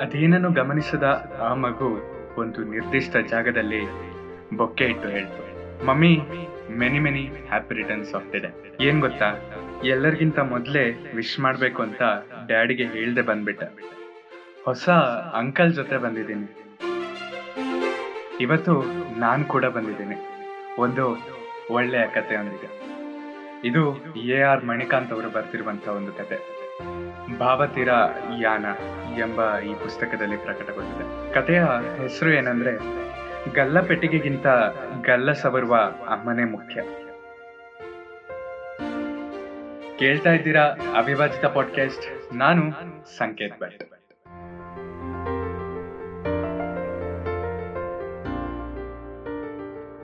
ಅದೇನನ್ನು ಗಮನಿಸದ ಆ ಮಗು ಒಂದು ನಿರ್ದಿಷ್ಟ ಜಾಗದಲ್ಲಿ ಬೊಕ್ಕೆ ಇಟ್ಟು ಹೇಳ್ತು. Mummy many many happy returns of the day ಏನ್ ಗೊತ್ತಾ? ಎಲ್ಲರಿಗಿಂತ ಮೊದಲೇ ವಿಶ್ ಮಾಡ್ಬೇಕು ಅಂತ ಡ್ಯಾಡಿಗೆ ಹೇಳ್ದೆ ಬಂದ್ಬಿಟ್ಟ. ಹೊಸ ಅಂಕಲ್ ಜೊತೆ ಬಂದಿದ್ದೀನಿ. ಇವತ್ತು ನಾನು ಕೂಡ ಬಂದಿದ್ದೀನಿ. ಒಂದು ಒಳ್ಳೆಯ ಕಥೆಯೊಂದಿಗೆ ಇದು ಎ ಆರ್ ಮಣಿಕಾಂತ್ ಅವರು ಬರ್ತಿರುವಂತ ಒಂದು ಕತೆ. ಭಾವತೀರ ಯಾನ ಎಂಬ ಈ ಪುಸ್ತಕದಲ್ಲಿ ಪ್ರಕಟಗೊಂಡಿದೆ. ಕಥೆಯ ಹೆಸರು ಏನಂದ್ರೆ ಗಲ್ಲ ಪೆಟ್ಟಿಗೆಗಿಂತ ಗಲ್ಲ ಸವರುವ ಅಮ್ಮನೇ ಮುಖ್ಯ. ಕೇಳ್ತಾ ಇದ್ದೀರಾ ಅವಿಭಾಜಿತ ಪಾಡ್ಕಾಸ್ಟ್ ನಾನು ಸಂಕೇತ್ ಭಟ್.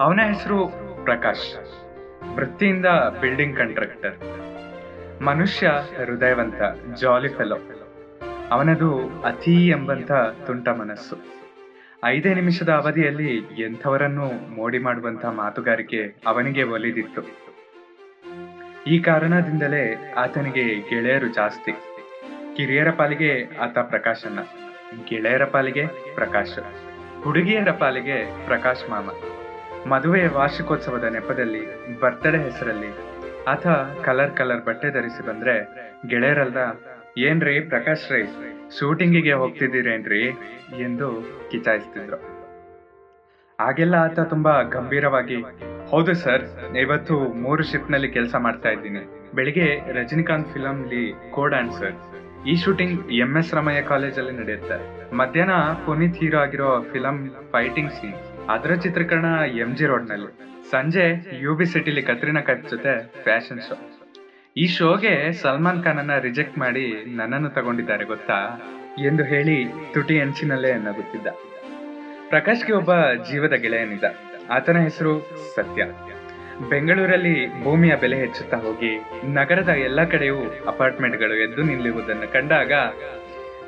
ಅವನ ಹೆಸರು ಪ್ರಕಾಶ್. ವೃತ್ತಿಯಿಂದ ಬಿಲ್ಡಿಂಗ್ ಕಾಂಟ್ರಾಕ್ಟರ್ ಮನುಷ್ಯ ಹೃದಯವಂತ ಜಾಲಿ ಫೆಲೋ ಅವನದು ಅತಿ ಎಂಬಂತ ತುಂಟ ಮನಸ್ಸು. ಐದೇ ನಿಮಿಷದ ಅವಧಿಯಲ್ಲಿ ಎಂಥವರನ್ನು ಮೋಡಿ ಮಾಡುವಂತ ಮಾತುಗಾರಿಕೆ ಅವನಿಗೆ ಒಲಿದಿತ್ತು. ಈ ಕಾರಣದಿಂದಲೇ ಆತನಿಗೆ ಗೆಳೆಯರು ಜಾಸ್ತಿ. ಕಿರಿಯರ ಪಾಲಿಗೆ ಆತ ಪ್ರಕಾಶನ್ನ ಗೆಳೆಯರ ಪಾಲಿಗೆ ಪ್ರಕಾಶ. ಹುಡುಗಿಯರ ಪಾಲಿಗೆ ಪ್ರಕಾಶ್ ಮಾಮ. ಮದುವೆ ವಾರ್ಷಿಕೋತ್ಸವದ ನೆಪದಲ್ಲಿ ಬರ್ತ್ಡೇ ಹೆಸರಲ್ಲಿ ಆತ ಕಲರ್ ಕಲರ್ ಬಟ್ಟೆ ಧರಿಸಿ ಬಂದ್ರೆ, ಗೆಳೆಯರಲ್ದ, ಏನ್ರಿ ಪ್ರಕಾಶ್ ರೈ, ಶೂಟಿಂಗಿಗೆ ಹೋಗ್ತಿದ್ದೀರೇನ್ರಿ? ಎಂದು ಕಿಚಾಯಿಸ್ತಿದ್ರು. ಆಗೆಲ್ಲ ಆತ ತುಂಬಾ ಗಂಭೀರವಾಗಿ, ಹೌದು ಸರ್, ಇವತ್ತು ಮೂರು ಶಿಫ್ಟ್ನಲ್ಲಿ ಕೆಲಸ ಮಾಡ್ತಾ ಇದ್ದೀನಿ. ಬೆಳಿಗ್ಗೆ ರಜನಿಕಾಂತ್ ಫಿಲಂ ಲಿ ಕೋಡ್ ಆನ್ಸರ್ ಈ ಶೂಟಿಂಗ್ ಎಂ ಎಸ್ ರಮಯ್ಯ ಕಾಲೇಜಲ್ಲಿ ನಡೆಯುತ್ತೆ. ಮಧ್ಯಾಹ್ನ ಪುನೀತ್ ಹೀರೋ ಆಗಿರೋ ಫಿಲಂ ಫೈಟಿಂಗ್ ಸೀನ್. ಅದರ ಚಿತ್ರೀಕರಣ ಎಂ ಜಿ ರೋಡ್ನಲ್ಲಿ ಸಂಜೆ ಯು ಬಿ ಸಿಟಿಲಿ ಕತ್ರಿನಾ ಕಟ್ ಜೊತೆ ಫ್ಯಾಷನ್ ಶೋ ಈ ಶೋಗೆ ಸಲ್ಮಾನ್ ಖಾನ್ ಅನ್ನ ರಿಜೆಕ್ಟ್ ಮಾಡಿ ನನ್ನನ್ನು ತಗೊಂಡಿದ್ದಾರೆ, ಗೊತ್ತಾ? ಎಂದು ಹೇಳಿ ತುಟಿ ಅಂಚಿನಲ್ಲೇ ನಗುತ್ತಿದ್ದ. ಪ್ರಕಾಶ್ಗೆ ಒಬ್ಬ ಜೀವದ ಗೆಳೆಯನಿದ್ದ. ಆತನ ಹೆಸರು ಸತ್ಯ. ಬೆಂಗಳೂರಲ್ಲಿ ಭೂಮಿಯ ಬೆಲೆ ಹೆಚ್ಚುತ್ತಾ ಹೋಗಿ ನಗರದ ಎಲ್ಲ ಕಡೆಯೂ ಅಪಾರ್ಟ್ಮೆಂಟ್ಗಳು ಎದ್ದು ನಿಲ್ಲುವುದನ್ನು ಕಂಡಾಗ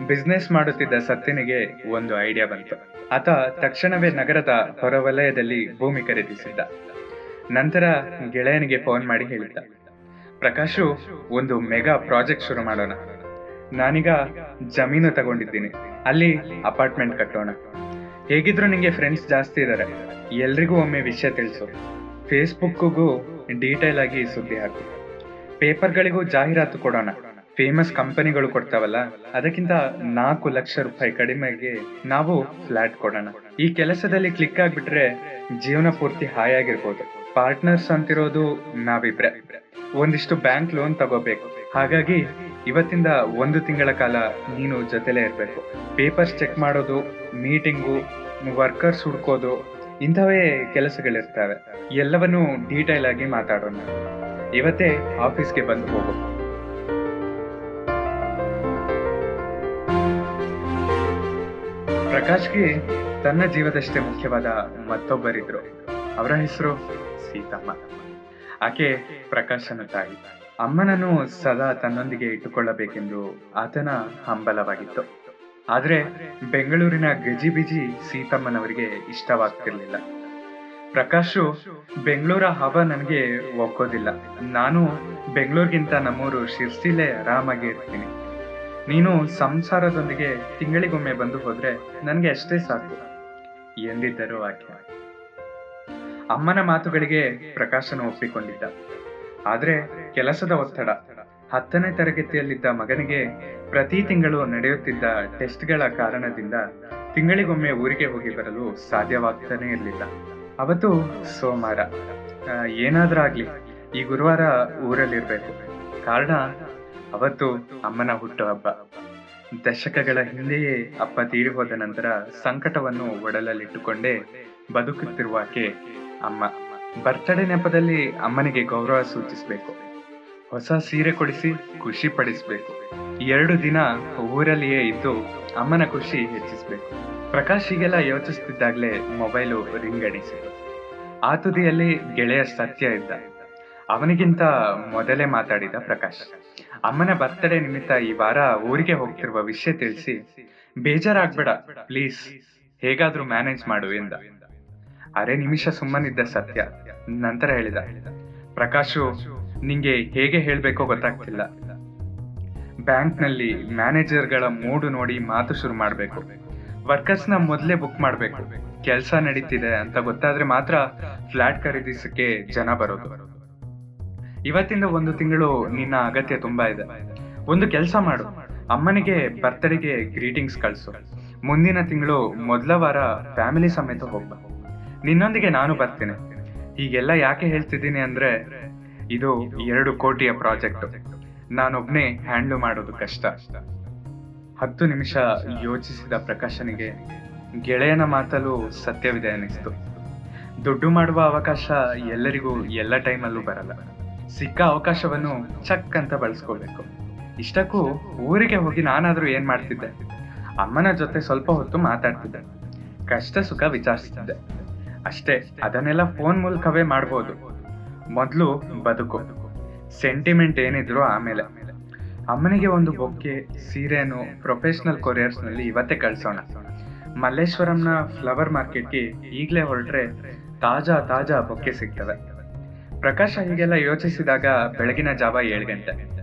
ಬಿಸ್ನೆಸ್ ಮಾಡುತ್ತಿದ್ದ ಸತ್ತಿನಿಗೆ ಒಂದು ಐಡಿಯಾ ಬಂತು. ಆತ ತಕ್ಷಣವೇ ನಗರದ ಹೊರವಲಯದಲ್ಲಿ ಭೂಮಿ ಖರೀದಿಸಿದ್ದ. ನಂತರ ಗೆಳೆಯನಿಗೆ ಫೋನ್ ಮಾಡಿ ಹೇಳಿದ್ದ. ಪ್ರಕಾಶು, ಒಂದು ಮೆಗಾ ಪ್ರಾಜೆಕ್ಟ್ ಶುರು ಮಾಡೋಣ. ನಾನೀಗ ಜಮೀನು ತಗೊಂಡಿದ್ದೀನಿ. ಅಲ್ಲಿ ಅಪಾರ್ಟ್ಮೆಂಟ್ ಕಟ್ಟೋಣ. ಹೇಗಿದ್ರು ನಿಮಗೆ ಫ್ರೆಂಡ್ಸ್ ಜಾಸ್ತಿ ಇದ್ದಾರೆ ಎಲ್ರಿಗೂ ಒಮ್ಮೆ ವಿಷಯ ತಿಳಿಸು. ಫೇಸ್ಬುಕ್ಗೂ ಡೀಟೇಲ್ ಆಗಿ ಸುದ್ದಿ ಹಾಕು. ಪೇಪರ್ಗಳಿಗೂ ಜಾಹೀರಾತು ಕೊಡೋಣ. ಫೇಮಸ್ ಕಂಪನಿಗಳು ಕೊಡ್ತಾವಲ್ಲ, ಅದಕ್ಕಿಂತ ನಾಲ್ಕು ಲಕ್ಷ ರೂಪಾಯಿ ಕಡಿಮೆಗೆ ನಾವು ಫ್ಲಾಟ್ ಕೊಡೋಣ. ಈ ಕೆಲಸದಲ್ಲಿ ಕ್ಲಿಕ್ ಆಗ್ಬಿಟ್ರೆ ಜೀವನ ಪೂರ್ತಿ ಹಾಯಾಗಿರ್ಬೋದು ಪಾರ್ಟ್ನರ್ಸ್ ಅಂತಿರೋದು ನಾವಿಬ್ರೆ. ಒಂದಿಷ್ಟು ಬ್ಯಾಂಕ್ ಲೋನ್ ತಗೋಬೇಕು. ಹಾಗಾಗಿ ಇವತ್ತಿಂದ ಒಂದು ತಿಂಗಳ ಕಾಲ ನೀನು ಜೊತೆಲೇ ಇರಬೇಕು. ಪೇಪರ್ಸ್ ಚೆಕ್ ಮಾಡೋದು ಮೀಟಿಂಗು ವರ್ಕರ್ಸ್ ಹುಡ್ಕೋದು, ಇಂಥವೇ ಕೆಲಸಗಳಿರ್ತವೆ. ಎಲ್ಲವನ್ನೂ ಡೀಟೇಲ್ ಆಗಿ ಮಾತಾಡೋಣ. ಇವತ್ತೇ ಆಫೀಸ್ಗೆ ಬಂದು ಹೋಗು. ಪ್ರಕಾಶ್ಗೆ ತನ್ನ ಜೀವದಷ್ಟೇ ಮುಖ್ಯವಾದ ಮತ್ತೊಬ್ಬರಿದ್ರು. ಅವರ ಹೆಸರು ಸೀತಮ್ಮ. ಆಕೆ ಪ್ರಕಾಶನ ತಾಯಿ. ಅಮ್ಮನನ್ನು ಸದಾ ತನ್ನೊಂದಿಗೆ ಇಟ್ಟುಕೊಳ್ಳಬೇಕೆಂದು ಆತನ ಹಂಬಲವಾಗಿತ್ತು. ಆದ್ರೆ ಬೆಂಗಳೂರಿನ ಗಜಿಬಿಜಿ ಸೀತಮ್ಮನವರಿಗೆ ಇಷ್ಟವಾಗ್ತಿರ್ಲಿಲ್ಲ. ಪ್ರಕಾಶು ಬೆಂಗಳೂರ ಹವ ನನಗೆ ಒಕ್ಕೋದಿಲ್ಲ ನಾನು ಬೆಂಗಳೂರಿಗಿಂತ ನಮ್ಮೂರು ಶಿರ್ಸಿಲೇ ಆರಾಮಾಗಿ ಇರ್ತೀನಿ. ನೀನು ಸಂಸಾರದೊಂದಿಗೆ ತಿಂಗಳಿಗೊಮ್ಮೆ ಬಂದು ಹೋದ್ರೆ ನನಗೆ ಅಷ್ಟೇ ಸಾಕು. ಎಂದಿದ್ದರು ಆಕೆ ಅಮ್ಮನ ಮಾತುಗಳಿಗೆ ಪ್ರಕಾಶನ ಒಪ್ಪಿಕೊಂಡಿದ್ದ. ಆದ್ರೆ ಕೆಲಸದ ಒತ್ತಡ. ಹತ್ತನೇ ತರಗತಿಯಲ್ಲಿದ್ದ ಮಗನಿಗೆ ಪ್ರತಿ ತಿಂಗಳು ನಡೆಯುತ್ತಿದ್ದ ಟೆಸ್ಟ್ಗಳ ಕಾರಣದಿಂದ ತಿಂಗಳಿಗೊಮ್ಮೆ ಊರಿಗೆ ಹೋಗಿ ಬರಲು ಸಾಧ್ಯವಾಗ್ತಾನೆ ಇರಲಿಲ್ಲ. ಅವತ್ತು ಸೋಮವಾರ. ಏನಾದ್ರೂ ಆಗ್ಲಿ. ಈ ಗುರುವಾರ ಊರಲ್ಲಿರ್ಬೇಕು. ಕಾರಣ ಅವತ್ತು ಅಮ್ಮನ ಹುಟ್ಟುಹಬ್ಬ ದಶಕಗಳ ಹಿಂದೆಯೇ ಅಪ್ಪ ತೀರಿ ಹೋದ ನಂತರ ಸಂಕಟವನ್ನು ಒಡಲಲ್ಲಿಟ್ಟುಕೊಂಡೇ ಬದುಕುತ್ತಿರುವ ಆಕೆ ಅಮ್ಮ. ಬರ್ತಡೇ ನೆಪದಲ್ಲಿ ಅಮ್ಮನಿಗೆ ಗೌರವ ಸೂಚಿಸಬೇಕು. ಹೊಸ ಸೀರೆ ಕೊಡಿಸಿ ಖುಷಿ ಪಡಿಸಬೇಕು. ಎರಡು ದಿನ ಊರಲ್ಲಿಯೇ ಇದ್ದು ಅಮ್ಮನ ಖುಷಿ ಹೆಚ್ಚಿಸಬೇಕು. ಪ್ರಕಾಶ್ ಹೀಗೆಲ್ಲ ಯೋಚಿಸುತ್ತಿದ್ದಾಗಲೇ ಮೊಬೈಲು ರಿಂಗ್ ಅಡಿಸಿತು ಆ ತುದಿಯಲ್ಲಿ ಗೆಳೆಯ ಸತ್ಯ ಇದ್ದ. ಅವನಿಗಿಂತ ಮೊದಲೇ ಮಾತಾಡಿದ ಪ್ರಕಾಶ್. ಅಮ್ಮನ ಬರ್ತಡೇ ನಿಮಿತ್ತ ಈ ವಾರ ಊರಿಗೆ ಹೋಗ್ತಿರುವ ವಿಷಯ ತಿಳಿಸಿ, ಬೇಜಾರಾಗ್ಬೇಡ ಪ್ಲೀಸ್ ಹೇಗಾದ್ರೂ ಮ್ಯಾನೇಜ್ ಮಾಡು ಎಂದ. ಅರೆ ನಿಮಿಷ ಸುಮ್ಮನಿದ್ದ ಸತ್ಯ, ನಂತರ ಹೇಳಿದ. ಪ್ರಕಾಶು, ನಿಂಗೆ ಹೇಗೆ ಹೇಳ್ಬೇಕೋ ಗೊತ್ತಾಗ್ತಿಲ್ಲ. ಬ್ಯಾಂಕ್ನಲ್ಲಿ ಮ್ಯಾನೇಜರ್ಗಳ ಮೂಡು ನೋಡಿ ಮಾತು ಶುರು ಮಾಡಬೇಕು. ವರ್ಕರ್ಸ್ನ ಮೊದಲೇ ಬುಕ್ ಮಾಡಬೇಕು. ಕೆಲಸ ನಡೀತಿದೆ ಅಂತ ಗೊತ್ತಾದ್ರೆ ಮಾತ್ರ ಫ್ಲಾಟ್ ಖರೀದಿಸಕ್ಕೆ ಜನ ಬರೋದು. ಇವತ್ತಿಂದ ಒಂದು ತಿಂಗಳು ನಿನ್ನ ಅಗತ್ಯ ತುಂಬಾ ಇದೆ. ಒಂದು ಕೆಲಸ ಮಾಡು. ಅಮ್ಮನಿಗೆ ಬರ್ತಡೆಗೆ ಗ್ರೀಟಿಂಗ್ಸ್ ಕಳಿಸು. ಮುಂದಿನ ತಿಂಗಳು ಮೊದಲ ವಾರ ಫ್ಯಾಮಿಲಿ ಸಮೇತ ಹೋಗ್ಬ. ನಿನ್ನೊಂದಿಗೆ ನಾನು ಬರ್ತೀನಿ. ಹೀಗೆಲ್ಲ ಯಾಕೆ ಹೇಳ್ತಿದ್ದೀನಿ ಅಂದ್ರೆ, ಇದು ಎರಡು ಕೋಟಿಯ ಪ್ರಾಜೆಕ್ಟ್. ನಾನೊಬ್ನೇ ಹ್ಯಾಂಡ್ಲ್ ಮಾಡೋದು ಕಷ್ಟ. ಹತ್ತು ನಿಮಿಷ ಯೋಚಿಸಿದ ಪ್ರಕಾಶನಿಗೆ, ಗೆಳೆಯನ ಮಾತಲು ಸತ್ಯವಿದೆ ಅನ್ನಿಸ್ತು ದುಡ್ಡು ಮಾಡುವ ಅವಕಾಶ ಎಲ್ಲರಿಗೂ ಎಲ್ಲ ಟೈಮಲ್ಲೂ ಬರಲ್ಲ. ಸಿಕ್ಕ ಅವಕಾಶವನ್ನು ಚಕ್ ಅಂತ ಬಳಸ್ಕೊಳ್ಬೇಕು. ಇಷ್ಟಕ್ಕೂ ಊರಿಗೆ ಹೋಗಿ ನಾನಾದರೂ ಏನ್ ಮಾಡ್ತಿದ್ದೆ? ಅಮ್ಮನ ಜೊತೆ ಸ್ವಲ್ಪ ಹೊತ್ತು ಮಾತಾಡ್ತಿದ್ದೆ. ಕಷ್ಟ ಸುಖ ವಿಚಾರಿಸ್ತಿದ್ದೆ. ಅಷ್ಟೇ, ಅದನ್ನೆಲ್ಲ ಫೋನ್ ಮೂಲಕವೇ ಮಾಡ್ಬೋದು. ಮೊದಲು ಬದುಕು. ಸೆಂಟಿಮೆಂಟ್ ಏನಿದ್ರು ಆಮೇಲೆ. ಅಮ್ಮನಿಗೆ ಒಂದು ಬೊಕ್ಕೆ ಸೀರೆನು ಪ್ರೊಫೆಷನಲ್ ಕೊರಿಯರ್ಸ್ನಲ್ಲಿ ಇವತ್ತೇ ಕಳಿಸೋಣ. ಮಲ್ಲೇಶ್ವರಂನ ಫ್ಲವರ್ ಮಾರ್ಕೆಟ್ಗೆ ಈಗಲೇ ಹೊರಟ್ರೆ ತಾಜಾ ತಾಜಾ ಬೊಕ್ಕೆ ಸಿಗ್ತವೆ. ಪ್ರಕಾಶ ಹೀಗೆಲ್ಲ ಯೋಚಿಸಿದಾಗ ಬೆಳಗಿನ ಜಾವ ಏಳು ಗಂಟೆ.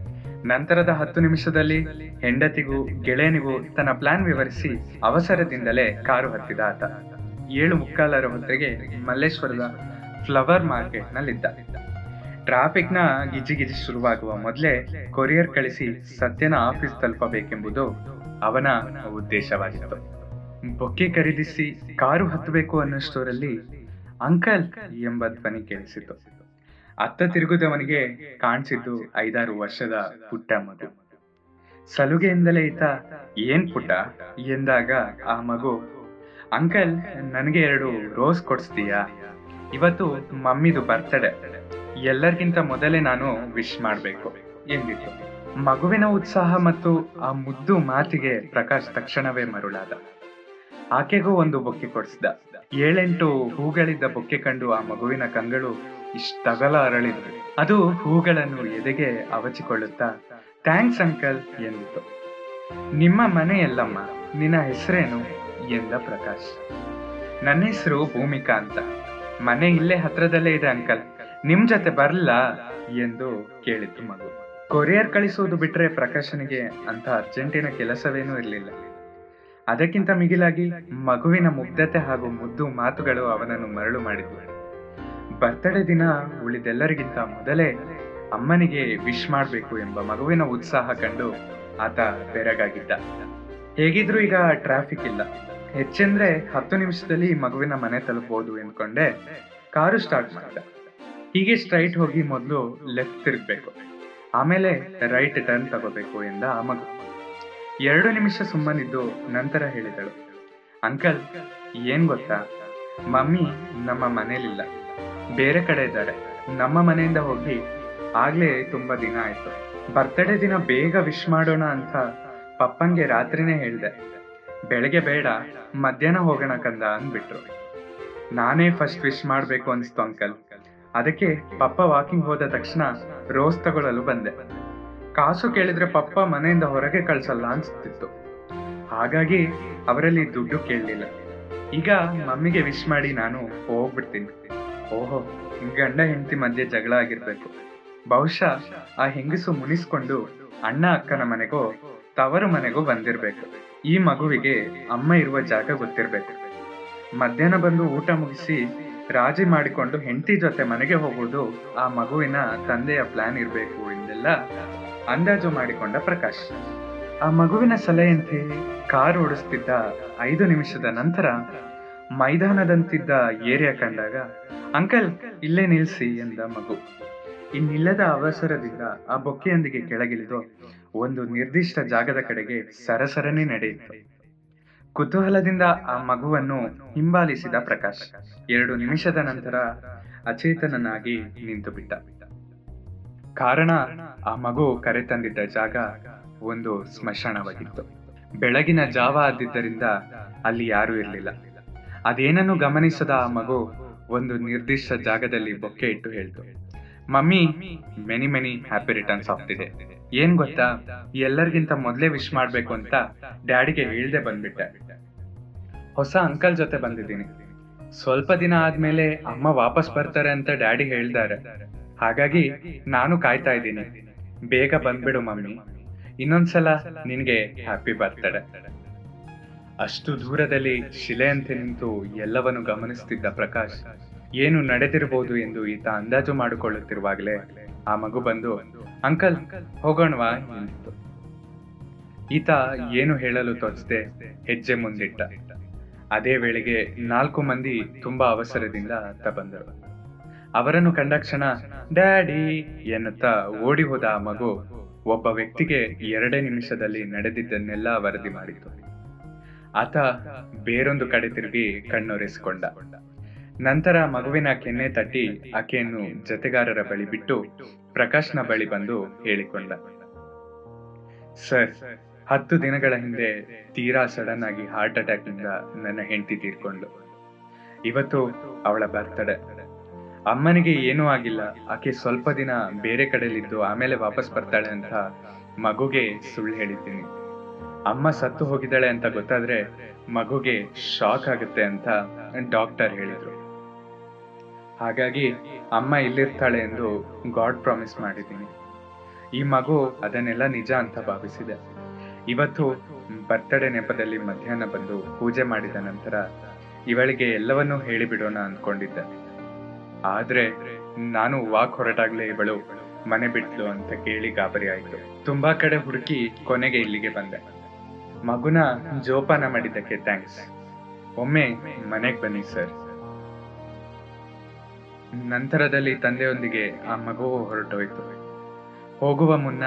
ನಂತರದ ಹತ್ತು ನಿಮಿಷದಲ್ಲಿ ಹೆಂಡತಿಗೂ, ಗೆಳೆಯನಿಗೂ ತನ್ನ ಪ್ಲಾನ್ ವಿವರಿಸಿ ಅವಸರದಿಂದಲೇ ಕಾರು ಹತ್ತಿದ ಆತ. ಏಳು ಮುಕ್ಕಾಲರ ಹೊತ್ತಿಗೆ ಮಲ್ಲೇಶ್ವರದ ಫ್ಲವರ್ ಮಾರ್ಕೆಟ್ನಲ್ಲಿದ್ದ. ಟ್ರಾಫಿಕ್ನ ಟ್ರಾಫಿಕ್ನ ಗಿಜಿ ಗಿಜಿ ಶುರುವಾಗುವ ಮೊದಲೇ ಕೊರಿಯರ್ ಕಳಿಸಿ ಸತ್ಯನ ಆಫೀಸ್ ತಲುಪಬೇಕೆಂಬುದು ಅವನ ಉದ್ದೇಶವಾಗಿತ್ತು. ಬೊಕ್ಕೆ ಖರೀದಿಸಿ ಕಾರು ಹತ್ತಬೇಕು ಅನ್ನೋಷ್ಟರಲ್ಲಿ ಅಂಕಲ್ ಎಂಬ ಧ್ವನಿ ಕೇಳಿಸಿತು. ಅತ್ತ ತಿರುಗುದವನಿಗೆ ಕಾಣಿಸಿದ್ದು ಐದಾರು ವರ್ಷದ ಪುಟ್ಟ ಮಗು. ಸಲುಗೆಯಿಂದಲೇ ಈತ, ಏನ್ ಪುಟ್ಟ? ಎಂದಾಗ ಆ ಮಗು, ಅಂಕಲ್, ನನಗೆ ಎರಡು ರೋಸ್ ಕೊಡಿಸ್ತೀಯಾ? ಇವತ್ತು ಮಮ್ಮಿದು ಬರ್ತಡೆ. ಎಲ್ಲರಿಗಿಂತ ಮೊದಲೇ ನಾನು ವಿಶ್ ಮಾಡಬೇಕು ಎಂದಿತ್ತು ಮಗುವಿನ ಉತ್ಸಾಹ ಮತ್ತು ಆ ಮುದ್ದು ಮಾತಿಗೆ ಪ್ರಕಾಶ್ ತಕ್ಷಣವೇ ಮರುಳಾದ. ಆಕೆಗೂ ಒಂದು ಬೊಕ್ಕೆ ಕೊಡಿಸಿದ. ಏಳೆಂಟು ಹೂಗಳಿದ್ದ ಬೊಕ್ಕೆ ಕಂಡು ಆ ಮಗುವಿನ ಕಂಗಳು ಇಷ್ಟಗಲ ಅರಳಿದ್ರು. ಅದು ಹೂಗಳನ್ನು ಎದೆಗೆ ಅವಚಿಕೊಳ್ಳುತ್ತಾ, ಥ್ಯಾಂಕ್ಸ್ ಅಂಕಲ್ ಎಂದಿತು. ನಿಮ್ಮ ಮನೆ ಎಲ್ಲಮ್ಮ, ನಿನ್ನ ಹೆಸರೇನು? ಎಂದ ಪ್ರಕಾಶ್. ನನ್ನ ಹೆಸರು ಭೂಮಿಕಾ ಅಂತ. ಮನೆ ಇಲ್ಲೇ ಹತ್ರದಲ್ಲೇ ಇದೆ ಅಂಕಲ್. ನಿಮ್ ಜೊತೆ ಬರ್ಲ? ಎಂದು ಕೇಳಿತು ಮಗು. ಕೊರಿಯರ್ ಕಳಿಸುವುದು ಬಿಟ್ರೆ ಪ್ರಕಾಶನಿಗೆ ಅಂತ ಅರ್ಜೆಂಟಿನ ಕೆಲಸವೇನೂ ಇರಲಿಲ್ಲ. ಅದಕ್ಕಿಂತ ಮಿಗಿಲಾಗಿ ಮಗುವಿನ ಮುಗ್ಧತೆ ಹಾಗೂ ಮುದ್ದು ಮಾತುಗಳು ಅವನನ್ನು ಮರಳು ಮಾಡಿದ್ವು. ಬರ್ತಡೇ ದಿನ ಉಳಿದೆಲ್ಲರಿಗಿಂತ ಮೊದಲೇ ಅಮ್ಮನಿಗೆ ವಿಶ್ ಮಾಡಬೇಕು ಎಂಬ ಮಗುವಿನ ಉತ್ಸಾಹ ಕಂಡು ಆತ ಬೆರಗಾಗಿದ್ದ. ಹೇಗಿದ್ರು ಈಗ ಟ್ರಾಫಿಕ್ ಇಲ್ಲ. ಹೆಚ್ಚೆಂದ್ರೆ ಹತ್ತು ನಿಮಿಷದಲ್ಲಿ ಮಗುವಿನ ಮನೆ ತಲುಪಬಹುದು ಎಂದ್ಕೊಂಡೆ ಕಾರು ಸ್ಟಾರ್ಟ್ ಮಾಡಿದ. ಹೀಗೆ ಸ್ಟ್ರೈಟ್ ಹೋಗಿ ಮೊದಲು ಲೆಫ್ಟ್ ತಿರುಗಬೇಕು. ಆಮೇಲೆ ರೈಟ್ ಟರ್ನ್ ತಗೋಬೇಕು ಎಂದ ಆ ಮಗು. ಎರಡು ನಿಮಿಷ ಸುಮ್ಮನಿದ್ದು ನಂತರ ಹೇಳಿದಳು ಅಂಕಲ್ ಏನ್ ಗೊತ್ತಾ? ಮಮ್ಮಿ ನಮ್ಮ ಮನೇಲಿಲ್ಲ. ಬೇರೆ ಕಡೆ ಇದ್ದಾರೆ. ನಮ್ಮ ಮನೆಯಿಂದ ಹೋಗಿ ಆಗ್ಲೇ ತುಂಬಾ ದಿನ ಆಯ್ತು. ಬರ್ತಡೇ ದಿನ ಬೇಗ ವಿಶ್ ಮಾಡೋಣ ಅಂತ ಪಪ್ಪಂಗೆ ರಾತ್ರಿನೇ ಹೇಳಿದೆ. ಬೆಳಗ್ಗೆ ಬೇಡ, ಮಧ್ಯಾಹ್ನ ಹೋಗೋಣ ಕಂದ ಅಂದ್ಬಿಟ್ರು. ನಾನೇ ಫಸ್ಟ್ ವಿಶ್ ಮಾಡ್ಬೇಕು ಅನಿಸ್ತು ಅಂಕಲ್ ಅದಕ್ಕೆ ಪಪ್ಪ ವಾಕಿಂಗ್ ಹೋದ ತಕ್ಷಣ ರೋಸ್ ತಗೊಳ್ಳಲು ಬಂದೆ. ಕಾಸು ಕೇಳಿದ್ರೆ ಪಪ್ಪ ಮನೆಯಿಂದ ಹೊರಗೆ ಕಳ್ಸಲ್ಲ ಅನ್ಸ್ತಿತ್ತು. ಹಾಗಾಗಿ ಅವರಲ್ಲಿ ದುಡ್ಡು ಕೇಳಲಿಲ್ಲ. ಈಗ ಮಮ್ಮಿಗೆ ವಿಶ್ ಮಾಡಿ ನಾನು ಹೋಗ್ಬಿಡ್ತೀನಿ. ಓಹೋ ಗಂಡ ಹೆಂಡತಿ ಮಧ್ಯೆ ಜಗಳ ಆಗಿರ್ಬೇಕು. ಬಹುಶಃ ಆ ಹೆಂಗಸು ಮುನಿಸ್ಕೊಂಡು ಅಣ್ಣ ಅಕ್ಕನ ಮನೆಗೋ ತವರು ಮನೆಗೋ ಬಂದಿರ್ಬೇಕು. ಈ ಮಗುವಿಗೆ ಅಮ್ಮ ಇರುವ ಜಾಗ ಗೊತ್ತಿರ್ಬೇಕು. ಮಧ್ಯಾಹ್ನ ಬಂದು ಊಟ ಮುಗಿಸಿ ರಾಜಿ ಮಾಡಿಕೊಂಡು ಹೆಂಡತಿ ಜೊತೆ ಮನೆಗೆ ಹೋಗುವುದು ಆ ಮಗುವಿನ ತಂದೆಯ ಪ್ಲಾನ್ ಇರಬೇಕು ಎಂದೆಲ್ಲ ಅಂದಾಜು ಮಾಡಿಕೊಂಡ ಪ್ರಕಾಶ್. ಆ ಮಗುವಿನ ಸಲಹೆಯಂತೆ ಕಾರು ಓಡಿಸ್ತಿದ್ದ ಐದು ನಿಮಿಷದ ನಂತರ ಮೈದಾನದಂತಿದ್ದ ಏರಿಯಾ ಕಂಡಾಗ, ಅಂಕಲ್, ಇಲ್ಲೇ ನಿಲ್ಸಿ ಎಂದ ಮಗು. ಇನ್ನಿಲ್ಲದ ಅವಸರದಿಂದ ಆ ಬೊಕ್ಕೆಯೊಂದಿಗೆ ಕೆಳಗಿಳಿದು ಒಂದು ನಿರ್ದಿಷ್ಟ ಜಾಗದ ಕಡೆಗೆ ಸರಸರನೆ ನಡೆಯಿತು. ಕುತೂಹಲದಿಂದ ಆ ಮಗುವನ್ನು ಹಿಂಬಾಲಿಸಿದ ಪ್ರಕಾಶ್. ಎರಡು ನಿಮಿಷದ ನಂತರ ಅಚೇತನನಾಗಿ ನಿಂತು ಬಿಟ್ಟ ಕಾರಣ, ಆ ಮಗು ಕರೆ ತಂದಿದ್ದ ಜಾಗ ಒಂದು ಸ್ಮಶಾನವಾಗಿತ್ತು. ಬೆಳಗಿನ ಜಾವ ಆದಿದ್ದರಿಂದ ಅಲ್ಲಿ ಯಾರೂ ಇರಲಿಲ್ಲ. ಅದೇನನ್ನು ಗಮನಿಸದ ಆ ಮಗು? ಒಂದು ನಿರ್ದಿಷ್ಟ ಜಾಗದಲ್ಲಿ ಬೊಕ್ಕೆ ಇಟ್ಟು ಹೇಳ್ತು. Mummy many many happy returns ಆಗ್ತಿದೆ. ಏನ್ ಗೊತ್ತಾ? ಎಲ್ಲರಿಗಿಂತ ಮೊದಲೇ ವಿಶ್ ಮಾಡ್ಬೇಕು ಅಂತ ಡ್ಯಾಡಿಗೆ ಹೇಳ್ದೆ ಬಂದ್ಬಿಟ್ಟೆ. ಹೊಸ ಅಂಕಲ್ ಜೊತೆ ಬಂದಿದ್ದೀನಿ. ಸ್ವಲ್ಪ ದಿನ ಆದ್ಮೇಲೆ ಅಮ್ಮ ವಾಪಸ್ ಬರ್ತಾರೆ ಅಂತ ಡ್ಯಾಡಿ ಹೇಳ್ತಾರೆ ಹಾಗಾಗಿ ನಾನು ಕಾಯ್ತಾ ಇದ್ದೀನಿ. ಬೇಗ ಬಂದ್ಬಿಡು ಮಮ್ಮಿ. ಇನ್ನೊಂದ್ಸಲ ನಿನಗೆ ಹ್ಯಾಪಿ ಬರ್ತಡೆ ಅಷ್ಟು ದೂರದಲ್ಲಿ ಶಿಲೆಯಂತೆ ನಿಂತು ಎಲ್ಲವನ್ನು ಗಮನಿಸುತ್ತಿದ್ದ ಪ್ರಕಾಶ್, ಏನು ನಡೆದಿರಬಹುದು ಎಂದು ಈತ ಅಂದಾಜು ಮಾಡಿಕೊಳ್ಳುತ್ತಿರುವಾಗಲೇ ಆ ಮಗು ಬಂದು, ಅಂಕಲ್, ಹೋಗೋಣವಾ? ಈತ ಏನು ಹೇಳಲು ತೋಚದೆ ಹೆಜ್ಜೆ ಮುಂದಿಟ್ಟ. ಅದೇ ವೇಳೆಗೆ ನಾಲ್ಕು ಮಂದಿ ತುಂಬಾ ಅವಸರದಿಂದ ಅತ್ತ ಬಂದರು. ಅವರನ್ನು ಕಂಡ ಕ್ಷಣ, ಡ್ಯಾಡಿ! ಎನ್ನುತ್ತಾ ಓಡಿ ಹೋದ ಆ ಮಗು ಒಬ್ಬ ವ್ಯಕ್ತಿಗೆ ಎರಡೇ ನಿಮಿಷದಲ್ಲಿ ನಡೆದಿದ್ದನ್ನೆಲ್ಲ ವರದಿ ಮಾಡಿತು. ಆತ ಬೇರೊಂದು ಕಡೆ ತಿರುಗಿ ಕಣ್ಣೊರೆಸಿಕೊಂಡ. ನಂತರ ಮಗುವಿನ ಕೆನ್ನೆ ತಟ್ಟಿ ಆಕೆಯನ್ನು ಜತೆಗಾರರ ಬಳಿ ಬಿಟ್ಟು ಪ್ರಕಾಶ್ನ ಬಳಿ ಬಂದು ಹೇಳಿಕೊಂಡ. ಸರ್, ಹತ್ತು ದಿನಗಳ ಹಿಂದೆ ತೀರಾ ಸಡನ್ ಆಗಿ ಹಾರ್ಟ್ ಅಟ್ಯಾಕ್ನಿಂದ ನನ್ನ ಹೆಂಡತಿ ತೀರ್ಕೊಂಡು ಇವತ್ತು ಅವಳ ಬರ್ತಡೆ ಅಮ್ಮನಿಗೆ ಏನೂ ಆಗಿಲ್ಲ. ಆಕೆ ಸ್ವಲ್ಪ ದಿನ ಬೇರೆ ಕಡೆಯಲ್ಲಿದ್ದು ಆಮೇಲೆ ವಾಪಸ್ ಬರ್ತಾಳೆ ಅಂತ ಮಗುಗೆ ಸುಳ್ಳು ಹೇಳಿದ್ದೀನಿ. ಅಮ್ಮ ಸತ್ತು ಹೋಗಿದ್ದಾಳೆ ಅಂತ ಗೊತ್ತಾದ್ರೆ ಮಗುಗೆ ಶಾಕ್ ಆಗುತ್ತೆ ಅಂತ ಡಾಕ್ಟರ್ ಹೇಳಿದ್ರು. ಹಾಗಾಗಿ ಅಮ್ಮ ಇಲ್ಲಿರ್ತಾಳೆ ಎಂದು ಗಾಡ್ ಪ್ರಾಮಿಸ್ ಮಾಡಿದ್ದೀನಿ. ಈ ಮಗು ಅದನ್ನೆಲ್ಲ ನಿಜ ಅಂತ ಭಾವಿಸಿದೆ. ಇವತ್ತು ಬರ್ತಡೇ ನೆಪದಲ್ಲಿ ಮಧ್ಯಾಹ್ನ ಬಂದು ಪೂಜೆ ಮಾಡಿದ ನಂತರ ಇವಳಿಗೆ ಎಲ್ಲವನ್ನೂ ಹೇಳಿಬಿಡೋಣ ಅಂದ್ಕೊಂಡಿದ್ದೆ. ಆದ್ರೆ ನಾನು ವಾಕ್ ಹೊರಟಾಗ್ಲೇ ಇವಳು ಮನೆ ಬಿಟ್ಲು ಅಂತ ಕೇಳಿ ಗಾಬರಿ ಆಯ್ತು. ತುಂಬಾ ಕಡೆ ಹುಡುಕಿ ಕೊನೆಗೆ ಇಲ್ಲಿಗೆ ಬಂದೆ. ಮಗುನ ಜೋಪಾನ ಮಾಡಿದ್ದಕ್ಕೆ ಥ್ಯಾಂಕ್ಸ್ ಒಮ್ಮೆ ಮನೆಗೆ ಬನ್ನಿ ಸರ್ ನಂತರದಲ್ಲಿ ತಂದೆಯೊಂದಿಗೆ ಆ ಮಗುವು ಹೊರಟೋಯ್ತು. ಹೋಗುವ ಮುನ್ನ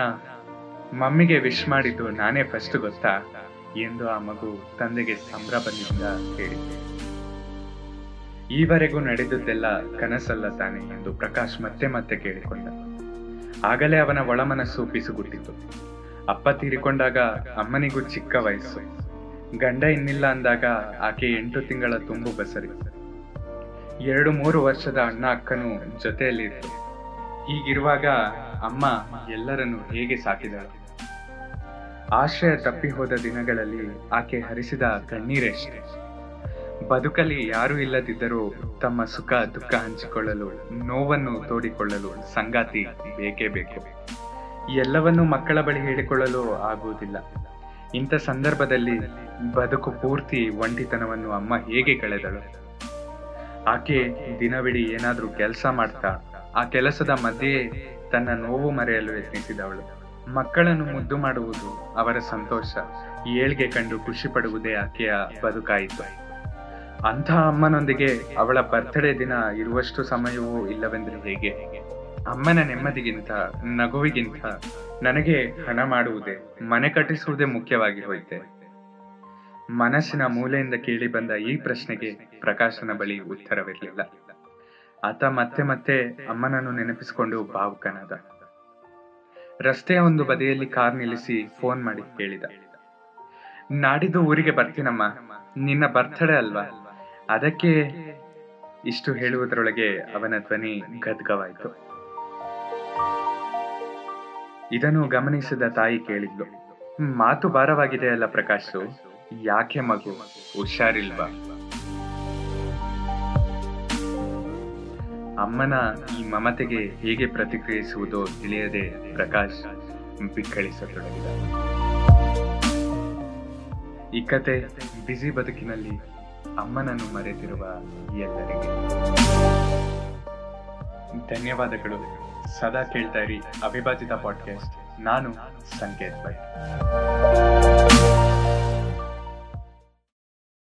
ಮಮ್ಮಿಗೆ ವಿಶ್ ಮಾಡಿದ್ದು ನಾನೇ ಫಸ್ಟ್ ಗೊತ್ತಾ? ಎಂದು ಆ ಮಗು ತಂದೆಗೆ ಸಂಭ್ರಮದಿಂದ ಹೇಳಿದೆ ಈವರೆಗೂ ನಡೆದದ್ದೆಲ್ಲ ಕನಸಲ್ಲ ತಾನೆ ಎಂದು ಪ್ರಕಾಶ್ ಮತ್ತೆ ಮತ್ತೆ ಕೇಳಿಕೊಂಡ. ಆಗಲೇ ಅವನ ಒಳಮನಸ್ಸು ಪಿಸುಗುಟ್ಟಿತು ಅಪ್ಪ ತೀರಿಕೊಂಡಾಗ ಅಮ್ಮನಿಗೂ ಚಿಕ್ಕ ವಯಸ್ಸು. ಗಂಡ ಇನ್ನಿಲ್ಲ ಅಂದಾಗ ಆಕೆ ಎಂಟು ತಿಂಗಳ ತುಂಬು ಬಸರಿ. ಎರಡು ಮೂರು ವರ್ಷದ ಅಣ್ಣ ಅಕ್ಕನು ಜೊತೆಯಲ್ಲಿತ್ತು ಹೀಗಿರುವಾಗ ಅಮ್ಮ ಎಲ್ಲರನ್ನು ಹೇಗೆ ಸಾಕಿದಳು? ಆಶ್ರಯ ತಪ್ಪಿ ಹೋದ ದಿನಗಳಲ್ಲಿ ಆಕೆ ಹರಿಸಿದ ಕಣ್ಣೀರೆಷ್ಟೇ. ಬದುಕಲ್ಲಿ ಯಾರು ಇಲ್ಲದಿದ್ದರೂ ತಮ್ಮ ಸುಖ, ದುಃಖ ಹಂಚಿಕೊಳ್ಳಲು, ನೋವನ್ನು ತೋಡಿಕೊಳ್ಳಲು ಸಂಗಾತಿ ಬೇಕೇ ಬೇಕು. ಎಲ್ಲವನ್ನೂ ಮಕ್ಕಳ ಬಳಿ ಹೇಳಿಕೊಳ್ಳಲು ಆಗುವುದಿಲ್ಲ. ಇಂಥ ಸಂದರ್ಭದಲ್ಲಿ ಬದುಕು ಪೂರ್ತಿ ಒಂಟಿತನವನ್ನು ಅಮ್ಮ ಹೇಗೆ ಕಳೆದಳು? ಆಕೆ ದಿನವಿಡೀ ಏನಾದರೂ ಕೆಲಸ ಮಾಡ್ತಾ, ಆ ಕೆಲಸದ ಮಧ್ಯೆ ತನ್ನ ನೋವು ಮರೆಯಲು ಯತ್ನಿಸಿದವಳು. ಮಕ್ಕಳನ್ನು ಮುದ್ದು ಮಾಡುವುದು ಅವರ ಸಂತೋಷ. ಏಳ್ಗೆ ಕಂಡು ಖುಷಿ ಪಡುವುದೇ ಆಕೆಯ ಬದುಕಾಯಿತು. ಅಂಥ ಅಮ್ಮನೊಂದಿಗೆ ಅವಳ ಬರ್ತ್ಡೇ ದಿನ ಇರುವಷ್ಟು ಸಮಯವೂ ಇಲ್ಲವೆಂದ್ರೆ ಹೇಗೆ? ಅಮ್ಮನ ನೆಮ್ಮದಿಗಿಂತ, ನಗುವಿಗಿಂತ ನನಗೆ ಹಣ ಮಾಡುವುದೇ ಮನೆ ಕಟ್ಟಿಸುವುದೇ ಮುಖ್ಯವಾಗಿ ಹೋಯ್ತೆ. ಮನಸ್ಸಿನ ಮೂಲೆಯಿಂದ ಕೇಳಿ ಬಂದ ಈ ಪ್ರಶ್ನೆಗೆ ಪ್ರಕಾಶನ ಬಳಿ ಉತ್ತರವಿರಲಿಲ್ಲ. ಆತ ಮತ್ತೆ ಮತ್ತೆ ಅಮ್ಮನನ್ನು ನೆನಪಿಸಿಕೊಂಡು ಭಾವುಕನಾದ. ರಸ್ತೆಯ ಒಂದು ಬದಿಯಲ್ಲಿ ಕಾರ್ ನಿಲ್ಲಿಸಿ ಫೋನ್ ಮಾಡಿ ಕೇಳಿದ. ನಾಡಿದ್ದು ಊರಿಗೆ ಬರ್ತೀನಮ್ಮ, ನಿನ್ನ ಬರ್ತಡೇ ಅಲ್ವಾ? ಅದಕ್ಕೆ ಇಷ್ಟು ಹೇಳುವುದರೊಳಗೆ ಅವನ ಧ್ವನಿ ಗದ್ಗವಾಯಿತು. ಇದನ್ನು ಗಮನಿಸಿದ ತಾಯಿ ಕೇಳಿದ್ಲು ಮಾತು ಭಾರವಾಗಿದೆ ಅಲ್ಲ ಪ್ರಕಾಶು. ಯಾಕೆ ಮಗು? ಹುಷಾರಿಲ್ವಾ? ಅಮ್ಮನ ಈ ಮಮತೆಗೆ ಹೇಗೆ ಪ್ರತಿಕ್ರಿಯಿಸುವುದೋ ತಿಳಿಯದೆ ಪ್ರಕಾಶ್ ಬಿಕ್ಕಳಿಸತೊಡಗಿದ. ಈ ಕತೆ ಬಿಸಿ ಬದುಕಿನಲ್ಲಿ ಅಮ್ಮನನ್ನು ಮರೆತಿರುವ ಎಲ್ಲರಿಗೆ. ಧನ್ಯವಾದಗಳು. ಸದಾ ಕೇಳ್ತಾ ಇರಿ ಅವಿಭಾಜಿತ ಪಾಡ್ಕಾಸ್ಟ್ ನಾನು ಸಂಕೇತ್ ಭಟ್.